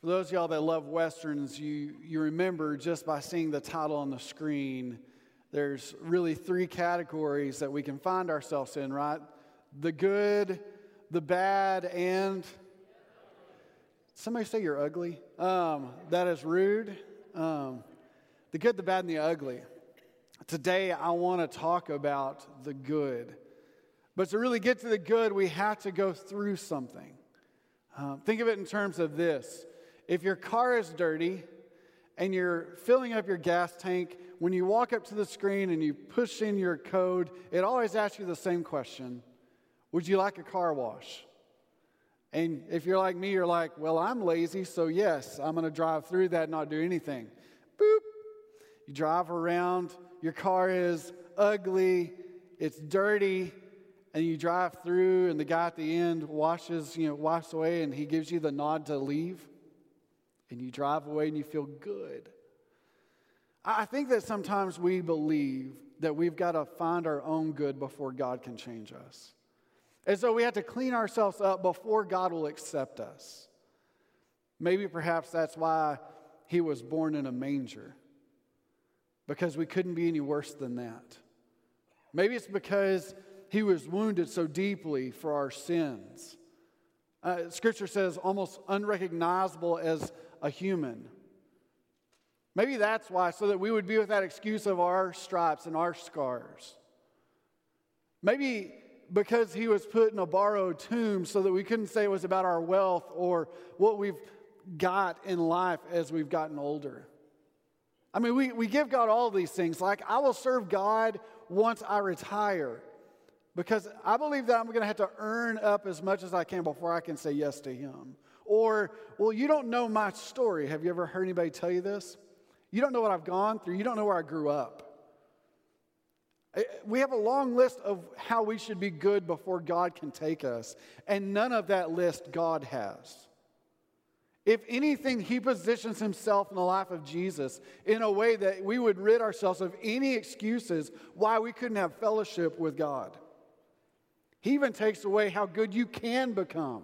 For those of y'all that love Westerns, you, you remember just by seeing the title on the screen, there's really three categories that we can find ourselves in, right? The good, the bad, and somebody say you're ugly. Um, that is rude. Um, the good, the bad, and the ugly. Today, I want to talk about the good. But to really get to the good, we have to go through something. Um, think of it in terms of this if your car is dirty and you're filling up your gas tank, when you walk up to the screen and you push in your code, it always asks you the same question Would you like a car wash? And if you're like me, you're like, Well, I'm lazy, so yes, I'm going to drive through that and not do anything. Boop. You drive around, your car is ugly, it's dirty, and you drive through, and the guy at the end washes, you know, wipes away, and he gives you the nod to leave and you drive away and you feel good. I think that sometimes we believe that we've got to find our own good before God can change us. And so we have to clean ourselves up before God will accept us. Maybe perhaps that's why he was born in a manger, because we couldn't be any worse than that. Maybe it's because he was wounded so deeply for our sins. Uh, scripture says almost unrecognizable as a human. Maybe that's why, so that we would be with that excuse of our stripes and our scars. Maybe because he was put in a borrowed tomb so that we couldn't say it was about our wealth or what we've got in life as we've gotten older. I mean, we, we give God all these things. Like, I will serve God once I retire because I believe that I'm going to have to earn up as much as I can before I can say yes to Him. Or, well, you don't know my story. Have you ever heard anybody tell you this? You don't know what I've gone through. You don't know where I grew up. Eh, we have a long list of how we should be good before God can take us, and none of that list God has. If anything, he positions himself in the life of Jesus in a way that we would rid ourselves of any excuses why we couldn't have fellowship with God. He even takes away how good you can become.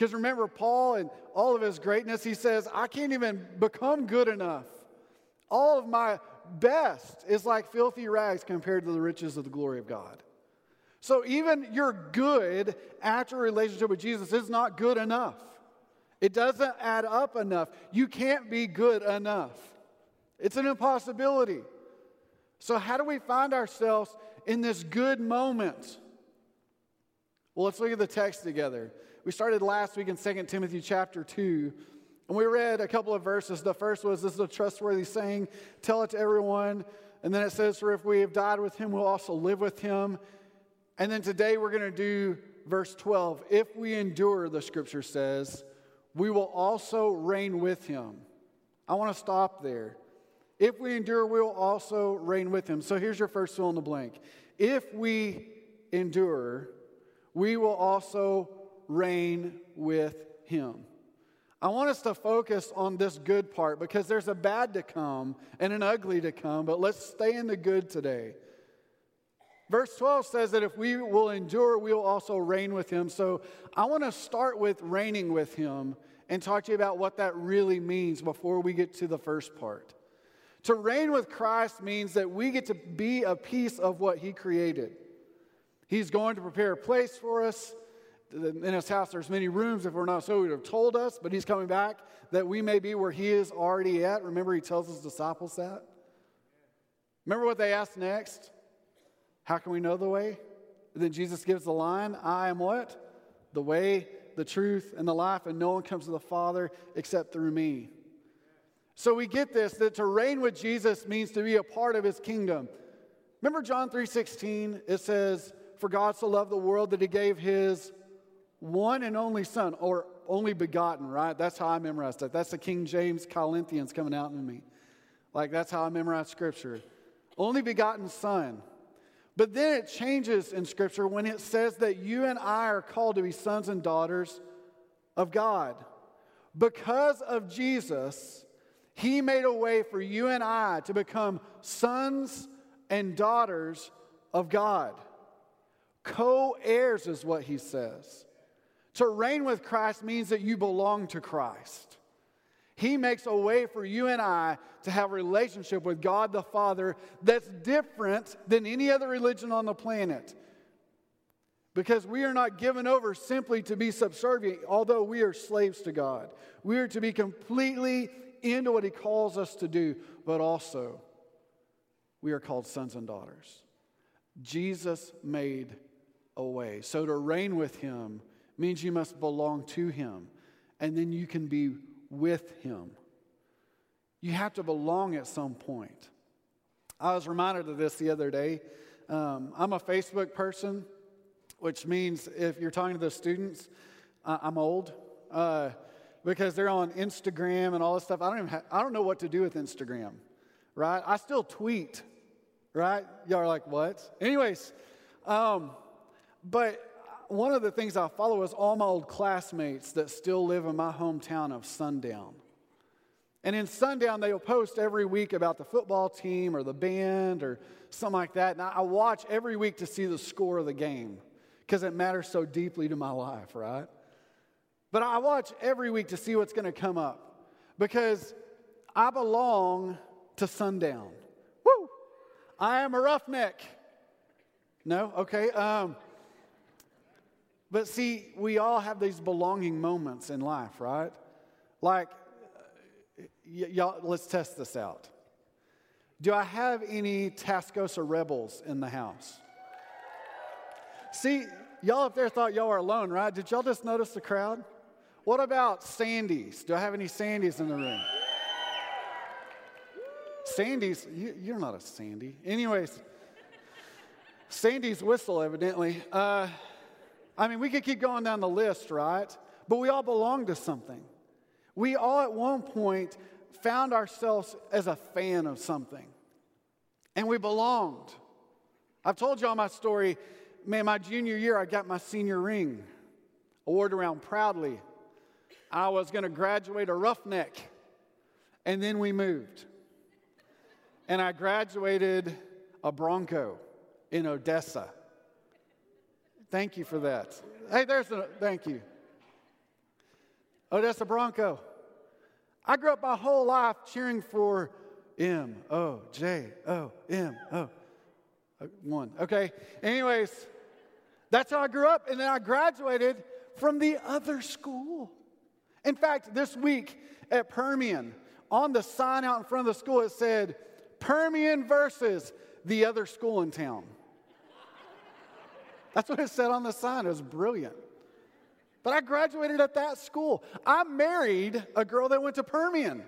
Because remember, Paul and all of his greatness, he says, I can't even become good enough. All of my best is like filthy rags compared to the riches of the glory of God. So even your good after a relationship with Jesus is not good enough. It doesn't add up enough. You can't be good enough. It's an impossibility. So, how do we find ourselves in this good moment? Well, let's look at the text together. We started last week in 2 Timothy chapter 2, and we read a couple of verses. The first was, This is a trustworthy saying, tell it to everyone. And then it says, For if we have died with him, we'll also live with him. And then today we're going to do verse 12. If we endure, the scripture says, we will also reign with him. I want to stop there. If we endure, we will also reign with him. So here's your first fill in the blank. If we endure, we will also reign with him. I want us to focus on this good part because there's a bad to come and an ugly to come, but let's stay in the good today. Verse 12 says that if we will endure, we will also reign with him. So I want to start with reigning with him and talk to you about what that really means before we get to the first part. To reign with Christ means that we get to be a piece of what he created. He's going to prepare a place for us in his house there's many rooms if we're not so he would have told us but he's coming back that we may be where he is already at. Remember he tells his disciples that? Remember what they asked next? How can we know the way? And then jesus gives the line i am what? The way the truth and the life and no one comes to the father except through me. So we get this that to reign with jesus means to be a part of his kingdom. Remember john 3.16 it says for god so loved the world that he gave his one and only Son, or only begotten, right? That's how I memorized it. That's the King James Corinthians coming out in me. Like, that's how I memorize Scripture. Only begotten Son. But then it changes in Scripture when it says that you and I are called to be sons and daughters of God. Because of Jesus, He made a way for you and I to become sons and daughters of God. Co heirs is what He says. To reign with Christ means that you belong to Christ. He makes a way for you and I to have a relationship with God the Father that's different than any other religion on the planet. Because we are not given over simply to be subservient, although we are slaves to God. We are to be completely into what He calls us to do, but also we are called sons and daughters. Jesus made a way. So to reign with Him means you must belong to Him, and then you can be with Him. You have to belong at some point. I was reminded of this the other day. Um, I'm a Facebook person, which means if you're talking to the students, I'm old uh, because they're on Instagram and all this stuff. I don't even ha- I don't know what to do with Instagram, right? I still tweet, right? Y'all are like, what? Anyways, um, but one of the things I follow is all my old classmates that still live in my hometown of Sundown. And in Sundown, they'll post every week about the football team or the band or something like that. And I watch every week to see the score of the game because it matters so deeply to my life, right? But I watch every week to see what's going to come up because I belong to Sundown. Woo! I am a roughneck. No? Okay. Um, but see, we all have these belonging moments in life, right? Like, y- y'all, let's test this out. Do I have any Tascosa rebels in the house? See, y'all up there thought y'all were alone, right? Did y'all just notice the crowd? What about Sandies? Do I have any Sandies in the room? Sandies, you, are not a Sandy. Anyways, Sandy's whistle, evidently. Uh, I mean, we could keep going down the list, right? But we all belong to something. We all at one point found ourselves as a fan of something, and we belonged. I've told y'all my story. Man, my junior year, I got my senior ring. It around proudly. I was going to graduate a roughneck, and then we moved. And I graduated a Bronco in Odessa. Thank you for that. Hey, there's a thank you. Odessa Bronco. I grew up my whole life cheering for M O J O M O. Uh, one. Okay. Anyways, that's how I grew up. And then I graduated from the other school. In fact, this week at Permian, on the sign out in front of the school, it said, Permian versus the other school in town. That's what it said on the sign. It was brilliant. But I graduated at that school. I married a girl that went to Permian.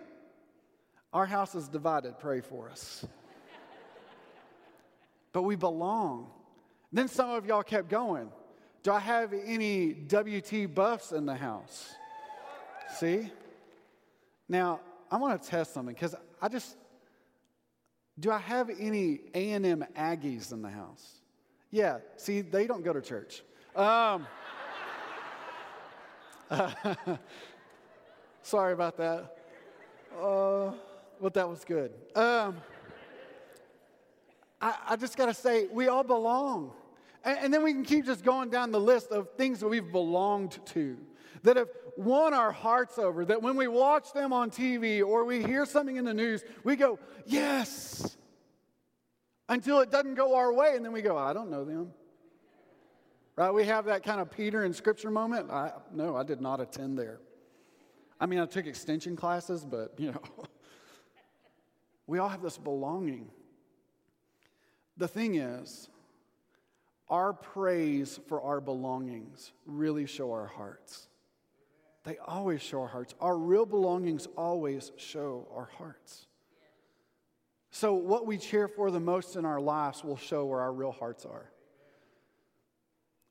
Our house is divided. Pray for us. but we belong. Then some of y'all kept going. Do I have any WT buffs in the house? See? Now, I want to test something because I just do I have any A&M Aggies in the house? Yeah, see, they don't go to church. Um, sorry about that. Uh, but that was good. Um, I, I, just got to say, we all belong. And, and then we can keep just going down the list of things that we've belonged to, that have won our hearts over, that when we watch them on TV or we hear something in the news, we go, yes, until it doesn't go our way, and then we go, I don't know them. Right? We have that kind of Peter in Scripture moment. I, no, I did not attend there. I mean, I took extension classes, but you know, we all have this belonging. The thing is, our praise for our belongings really show our hearts. They always show our hearts. Our real belongings always show our hearts. So, what we cheer for the most in our lives will show where our real hearts are.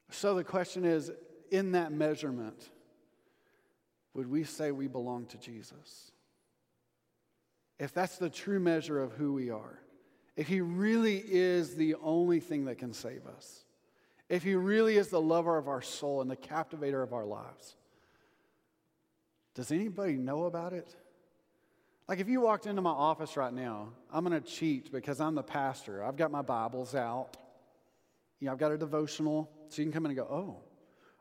So, the question is in that measurement, would we say we belong to Jesus? If that's the true measure of who we are, if He really is the only thing that can save us, if He really is the lover of our soul and the captivator of our lives, does anybody know about it? Like if you walked into my office right now, I'm going to cheat because I'm the pastor. I've got my Bibles out. You know, I've got a devotional. So you can come in and go, oh,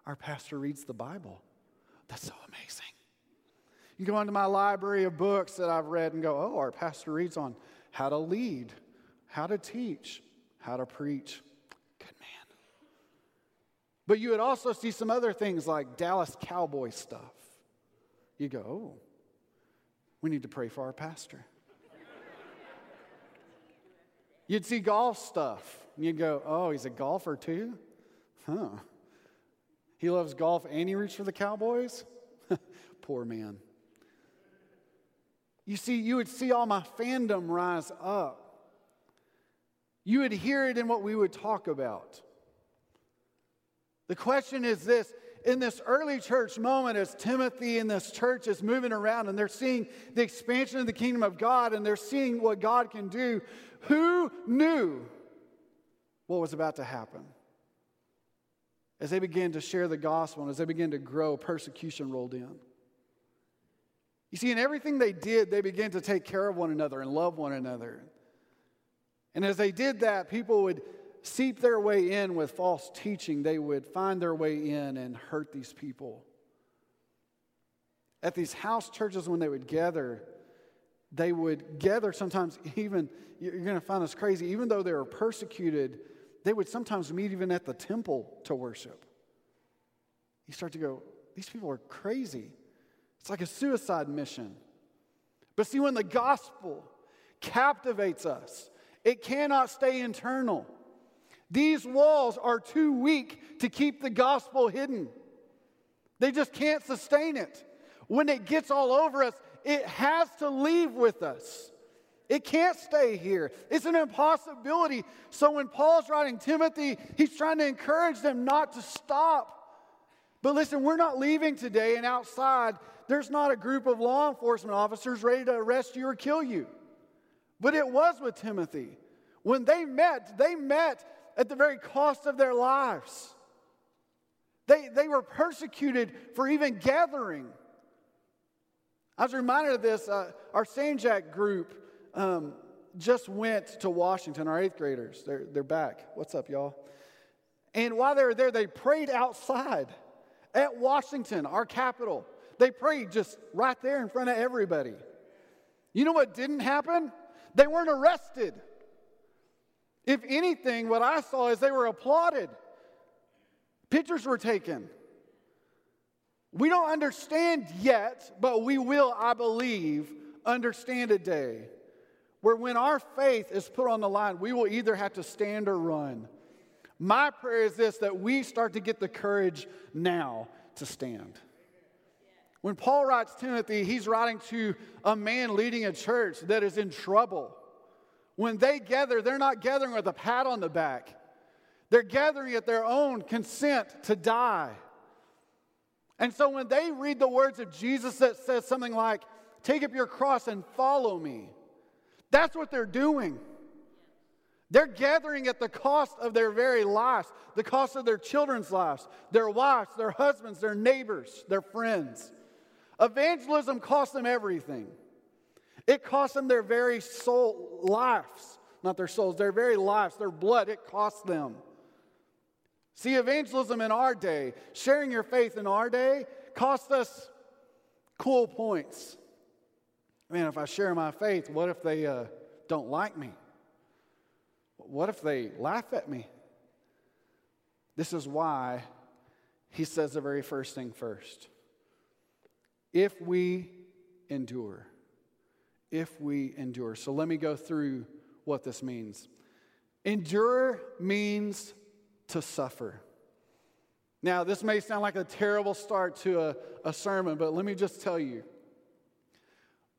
our pastor reads the Bible. That's so amazing. You go into my library of books that I've read and go, oh, our pastor reads on how to lead, how to teach, how to preach. Good man. But you would also see some other things like Dallas Cowboy stuff. You go, oh, we need to pray for our pastor. You'd see golf stuff, and you'd go, oh, he's a golfer too? Huh. He loves golf and he roots for the Cowboys? Poor man. You see, you would see all my fandom rise up. You would hear it in what we would talk about. The question is this in this early church moment, as Timothy and this church is moving around and they're seeing the expansion of the kingdom of God and they're seeing what God can do, who knew what was about to happen? As they began to share the gospel and as they began to grow, persecution rolled in. You see, in everything they did, they began to take care of one another and love one another. And as they did that, people would seep their way in with false teaching. They would find their way in and hurt these people. At these house churches, when they would gather, they would gather sometimes even, you're going to find this crazy, even though they were persecuted, they would sometimes meet even at the temple to worship. You start to go, these people are crazy. It's like a suicide mission. But see, when the gospel captivates us, it cannot stay internal. These walls are too weak to keep the gospel hidden. They just can't sustain it. When it gets all over us, it has to leave with us. It can't stay here. It's an impossibility. So when Paul's writing Timothy, he's trying to encourage them not to stop. But listen, we're not leaving today, and outside, there's not a group of law enforcement officers ready to arrest you or kill you. But it was with Timothy. When they met, they met at the very cost of their lives. They, they were persecuted for even gathering. I was reminded of this. Uh, our Sanjak group um, just went to Washington, our eighth graders. They're, they're back. What's up, y'all? And while they were there, they prayed outside at Washington, our capital. They prayed just right there in front of everybody. You know what didn't happen? They weren't arrested. If anything, what I saw is they were applauded. Pictures were taken. We don't understand yet, but we will, I believe, understand a day where when our faith is put on the line, we will either have to stand or run. My prayer is this that we start to get the courage now to stand. When Paul writes Timothy, he's writing to a man leading a church that is in trouble. When they gather, they're not gathering with a pat on the back, they're gathering at their own consent to die. And so when they read the words of Jesus that says something like, Take up your cross and follow me, that's what they're doing. They're gathering at the cost of their very lives, the cost of their children's lives, their wives, their husbands, their neighbors, their friends. Evangelism costs them everything. It costs them their very soul lives, not their souls, their very lives, their blood. It costs them. See, evangelism in our day, sharing your faith in our day, costs us cool points. Man, if I share my faith, what if they uh, don't like me? What if they laugh at me? This is why he says the very first thing first. If we endure, if we endure. So let me go through what this means. Endure means to suffer. Now, this may sound like a terrible start to a, a sermon, but let me just tell you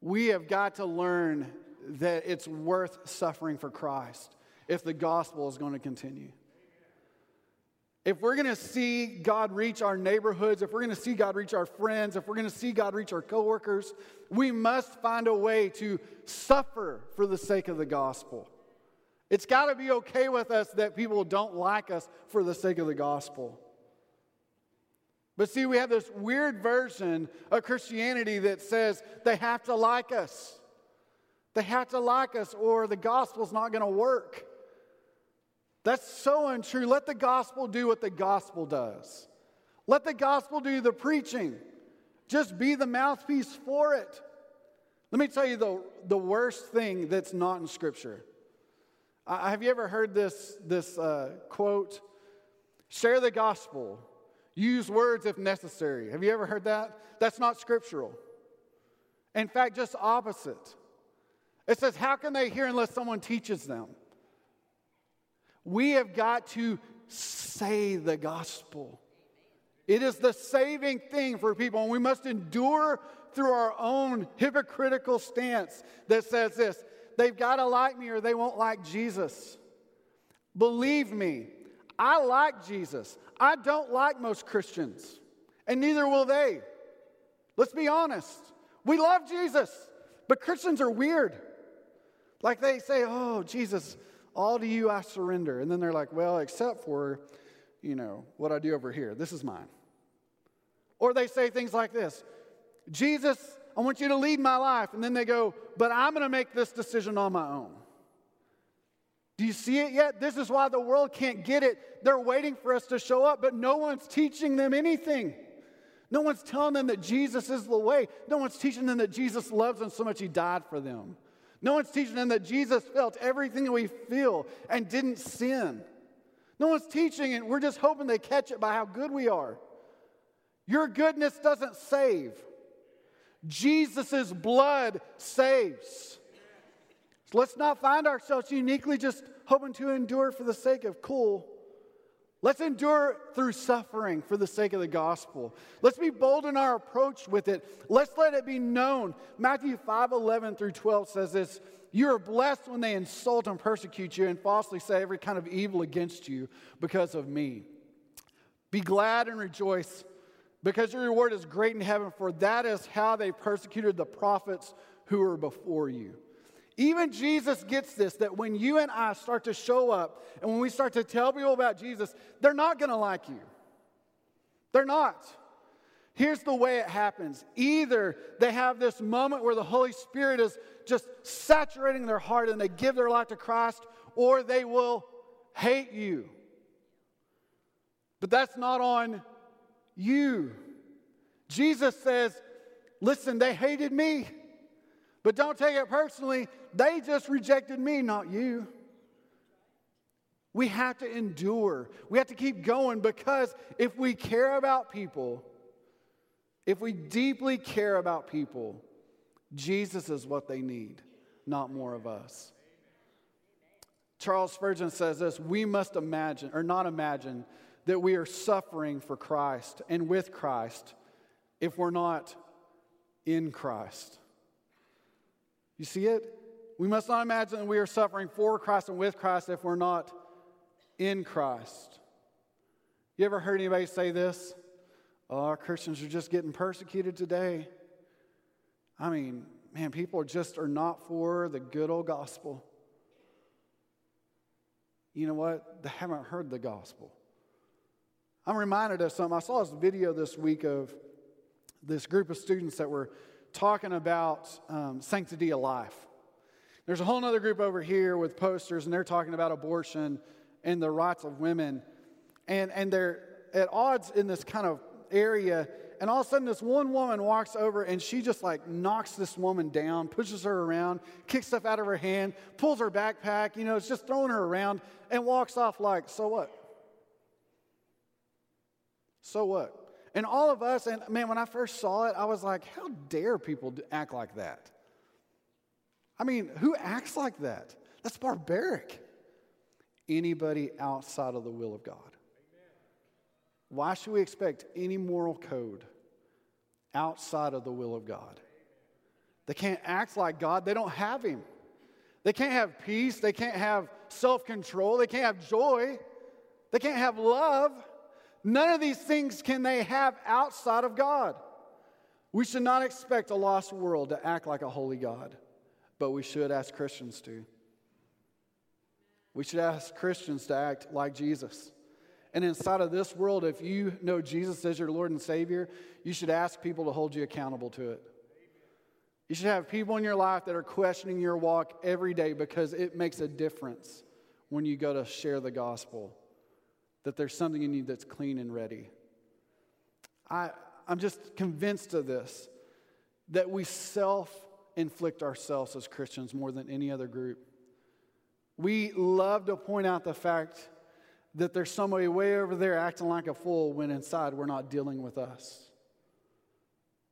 we have got to learn that it's worth suffering for Christ if the gospel is going to continue. If we're going to see God reach our neighborhoods, if we're going to see God reach our friends, if we're going to see God reach our coworkers, we must find a way to suffer for the sake of the gospel. It's got to be okay with us that people don't like us for the sake of the gospel. But see, we have this weird version of Christianity that says they have to like us. They have to like us, or the gospel's not going to work. That's so untrue. Let the gospel do what the gospel does. Let the gospel do the preaching. Just be the mouthpiece for it. Let me tell you the, the worst thing that's not in Scripture. Uh, have you ever heard this, this uh, quote? Share the gospel, use words if necessary. Have you ever heard that? That's not scriptural. In fact, just opposite. It says, How can they hear unless someone teaches them? We have got to say the gospel. It is the saving thing for people, and we must endure through our own hypocritical stance that says this they've got to like me or they won't like Jesus. Believe me, I like Jesus. I don't like most Christians, and neither will they. Let's be honest. We love Jesus, but Christians are weird. Like they say, Oh, Jesus, all to you I surrender. And then they're like, Well, except for, you know, what I do over here. This is mine. Or they say things like this Jesus, I want you to lead my life. And then they go, But I'm going to make this decision on my own. Do you see it yet? This is why the world can't get it. They're waiting for us to show up, but no one's teaching them anything. No one's telling them that Jesus is the way. No one's teaching them that Jesus loves them so much he died for them. No one's teaching them that Jesus felt everything that we feel and didn't sin. No one's teaching it. We're just hoping they catch it by how good we are. Your goodness doesn't save. Jesus' blood saves. So let's not find ourselves uniquely just hoping to endure for the sake of cool. Let's endure through suffering for the sake of the gospel. Let's be bold in our approach with it. Let's let it be known. Matthew 5 11 through 12 says this You are blessed when they insult and persecute you and falsely say every kind of evil against you because of me. Be glad and rejoice because your reward is great in heaven, for that is how they persecuted the prophets who were before you. Even Jesus gets this that when you and I start to show up and when we start to tell people about Jesus, they're not going to like you. They're not. Here's the way it happens either they have this moment where the Holy Spirit is just saturating their heart and they give their life to Christ, or they will hate you. But that's not on you. Jesus says, Listen, they hated me, but don't take it personally. They just rejected me, not you. We have to endure. We have to keep going because if we care about people, if we deeply care about people, Jesus is what they need, not more of us. Charles Spurgeon says this we must imagine, or not imagine, that we are suffering for Christ and with Christ if we're not in Christ. You see it? We must not imagine that we are suffering for Christ and with Christ if we're not in Christ. You ever heard anybody say this? Oh, Christians are just getting persecuted today. I mean, man, people just are not for the good old gospel. You know what? They haven't heard the gospel. I'm reminded of something. I saw this video this week of this group of students that were talking about um, sanctity of life. There's a whole other group over here with posters, and they're talking about abortion and the rights of women. And, and they're at odds in this kind of area. And all of a sudden, this one woman walks over and she just like knocks this woman down, pushes her around, kicks stuff out of her hand, pulls her backpack, you know, it's just throwing her around, and walks off like, so what? So what? And all of us, and man, when I first saw it, I was like, how dare people act like that? I mean, who acts like that? That's barbaric. Anybody outside of the will of God. Why should we expect any moral code outside of the will of God? They can't act like God, they don't have Him. They can't have peace, they can't have self control, they can't have joy, they can't have love. None of these things can they have outside of God. We should not expect a lost world to act like a holy God, but we should ask Christians to. We should ask Christians to act like Jesus. And inside of this world, if you know Jesus as your Lord and Savior, you should ask people to hold you accountable to it. You should have people in your life that are questioning your walk every day because it makes a difference when you go to share the gospel that there's something in you that's clean and ready. I, I'm just convinced of this that we self inflict ourselves as Christians more than any other group. We love to point out the fact that there's somebody way over there acting like a fool when inside we're not dealing with us.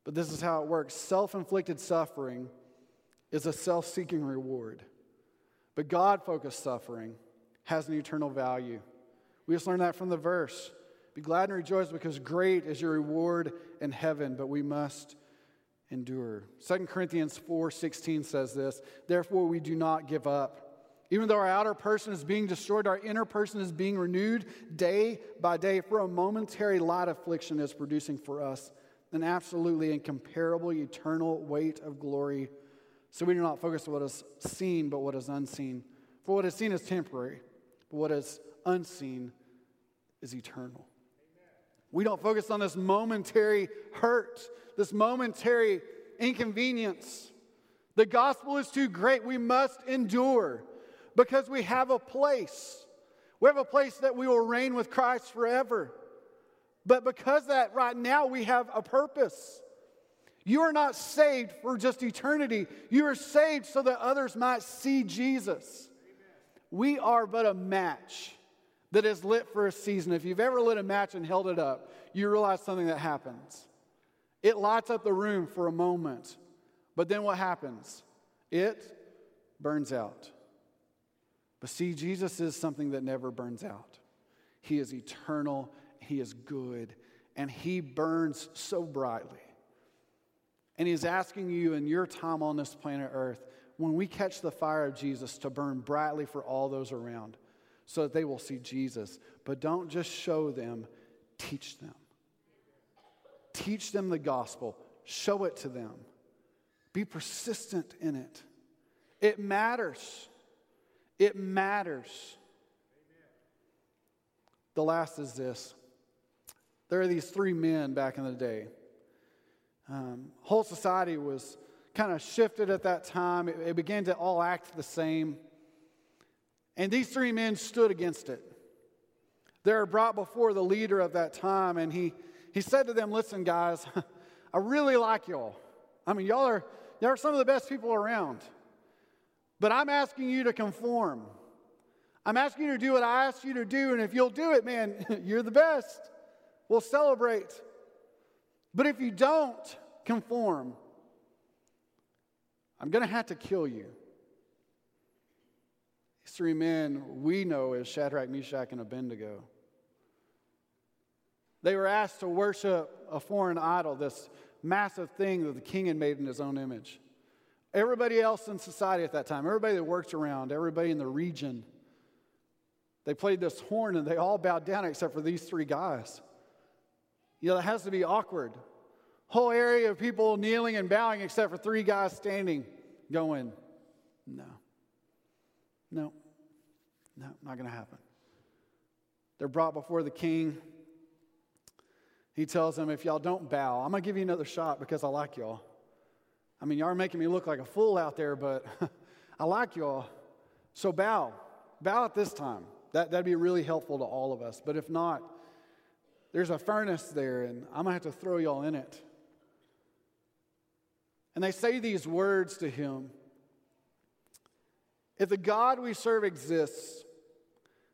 But this is how it works self inflicted suffering is a self seeking reward, but God focused suffering has an eternal value. We just learned that from the verse. Be glad and rejoice because great is your reward in heaven, but we must endure. 2 Corinthians 4:16 says this, therefore we do not give up. Even though our outer person is being destroyed, our inner person is being renewed day by day. For a momentary light affliction is producing for us an absolutely incomparable eternal weight of glory. So we do not focus on what is seen, but what is unseen. For what is seen is temporary, but what is unseen is eternal. We don't focus on this momentary hurt, this momentary inconvenience. The gospel is too great. We must endure because we have a place. We have a place that we will reign with Christ forever. But because that right now we have a purpose. You are not saved for just eternity. You are saved so that others might see Jesus. We are but a match that is lit for a season. If you've ever lit a match and held it up, you realize something that happens. It lights up the room for a moment, but then what happens? It burns out. But see, Jesus is something that never burns out. He is eternal, He is good, and He burns so brightly. And He's asking you in your time on this planet Earth, when we catch the fire of Jesus, to burn brightly for all those around so that they will see Jesus. But don't just show them, teach them. Teach them the gospel, show it to them. Be persistent in it. It matters. It matters. The last is this there are these three men back in the day. Um, whole society was kind of shifted at that time, it, it began to all act the same. And these three men stood against it. They were brought before the leader of that time, and he, he said to them, Listen, guys, I really like y'all. I mean, y'all are, y'all are some of the best people around. But I'm asking you to conform. I'm asking you to do what I asked you to do, and if you'll do it, man, you're the best. We'll celebrate. But if you don't conform, I'm going to have to kill you. These three men we know as Shadrach, Meshach, and Abednego. They were asked to worship a foreign idol, this massive thing that the king had made in his own image. Everybody else in society at that time, everybody that worked around, everybody in the region, they played this horn and they all bowed down except for these three guys. You know, that has to be awkward. Whole area of people kneeling and bowing except for three guys standing, going, no, no, no, not going to happen. They're brought before the king. He tells them, if y'all don't bow, I'm going to give you another shot because I like y'all. I mean, y'all are making me look like a fool out there, but I like y'all. So bow. Bow at this time. That, that'd be really helpful to all of us. But if not, there's a furnace there, and I'm going to have to throw y'all in it. And they say these words to him If the God we serve exists,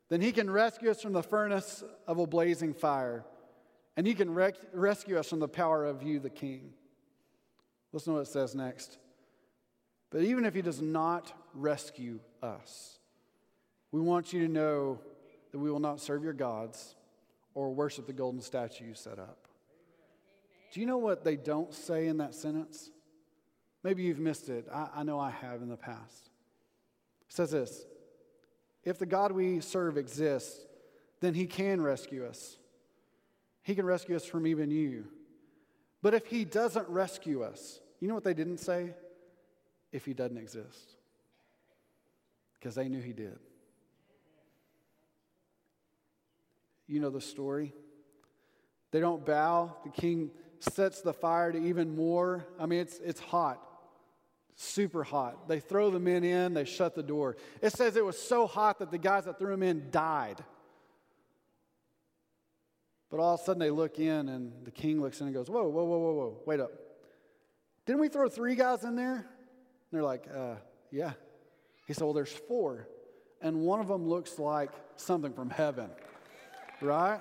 then he can rescue us from the furnace of a blazing fire, and he can rec- rescue us from the power of you, the king. Listen to what it says next. But even if he does not rescue us, we want you to know that we will not serve your gods or worship the golden statue you set up. Do you know what they don't say in that sentence? Maybe you've missed it. I, I know I have in the past. It says this If the God we serve exists, then he can rescue us. He can rescue us from even you. But if he doesn't rescue us, you know what they didn't say? If he doesn't exist. Because they knew he did. You know the story. They don't bow. The king sets the fire to even more. I mean, it's, it's hot, super hot. They throw the men in, they shut the door. It says it was so hot that the guys that threw them in died. But all of a sudden they look in, and the king looks in and goes, Whoa, whoa, whoa, whoa, whoa, wait up. Didn't we throw three guys in there? And they're like, uh, Yeah. He said, Well, there's four. And one of them looks like something from heaven, right?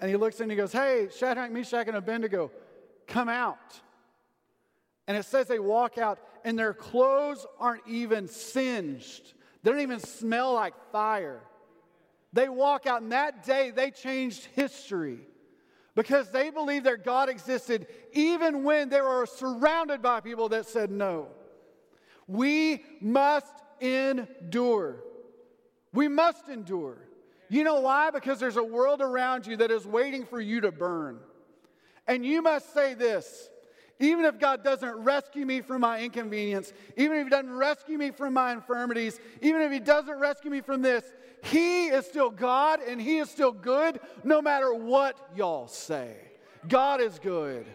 And he looks in and he goes, Hey, Shadrach, Meshach, and Abednego, come out. And it says they walk out, and their clothes aren't even singed. They don't even smell like fire. They walk out, and that day they changed history because they believed that God existed even when they were surrounded by people that said no. We must endure. We must endure. You know why? Because there's a world around you that is waiting for you to burn. And you must say this even if God doesn't rescue me from my inconvenience, even if He doesn't rescue me from my infirmities, even if He doesn't rescue me from this, He is still God and He is still good no matter what y'all say. God is good.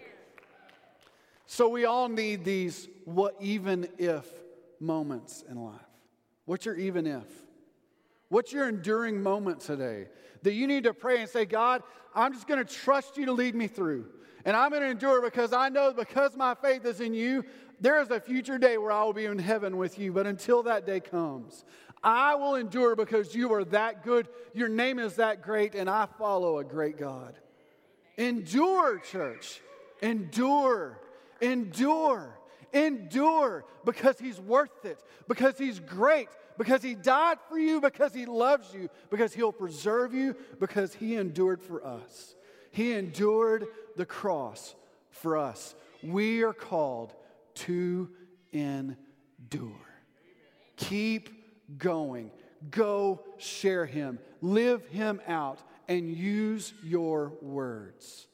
So we all need these what even if moments in life. What's your even if? What's your enduring moment today that you need to pray and say, God, I'm just going to trust you to lead me through. And I'm going to endure because I know because my faith is in you, there is a future day where I will be in heaven with you. But until that day comes, I will endure because you are that good, your name is that great, and I follow a great God. Endure, church. Endure. Endure. Endure because he's worth it, because he's great, because he died for you, because he loves you, because he'll preserve you, because he endured for us. He endured the cross for us. We are called to endure. Keep going. Go share him. Live him out and use your words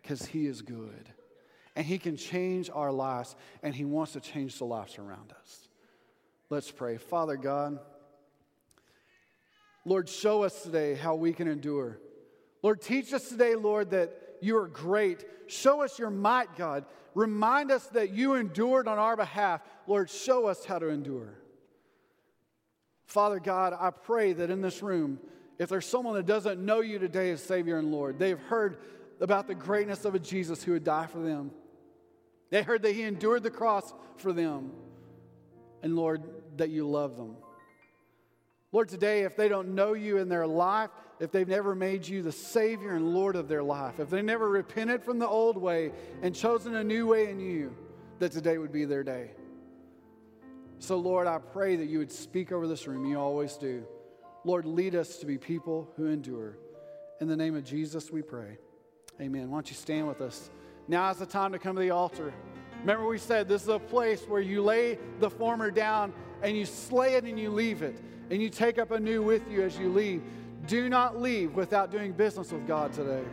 because he is good and He can change our lives, and He wants to change the lives around us. Let's pray. Father God, Lord, show us today how we can endure. Lord, teach us today, Lord, that you are great. Show us your might, God. Remind us that you endured on our behalf. Lord, show us how to endure. Father God, I pray that in this room, if there's someone that doesn't know you today as Savior and Lord, they've heard about the greatness of a Jesus who would die for them. They heard that He endured the cross for them. And Lord, that you love them. Lord, today, if they don't know you in their life, if they've never made you the Savior and Lord of their life, if they never repented from the old way and chosen a new way in you, that today would be their day. So, Lord, I pray that you would speak over this room. You always do. Lord, lead us to be people who endure. In the name of Jesus, we pray. Amen. Why don't you stand with us? Now is the time to come to the altar. Remember, we said this is a place where you lay the former down and you slay it and you leave it, and you take up a new with you as you leave. Do not leave without doing business with God today.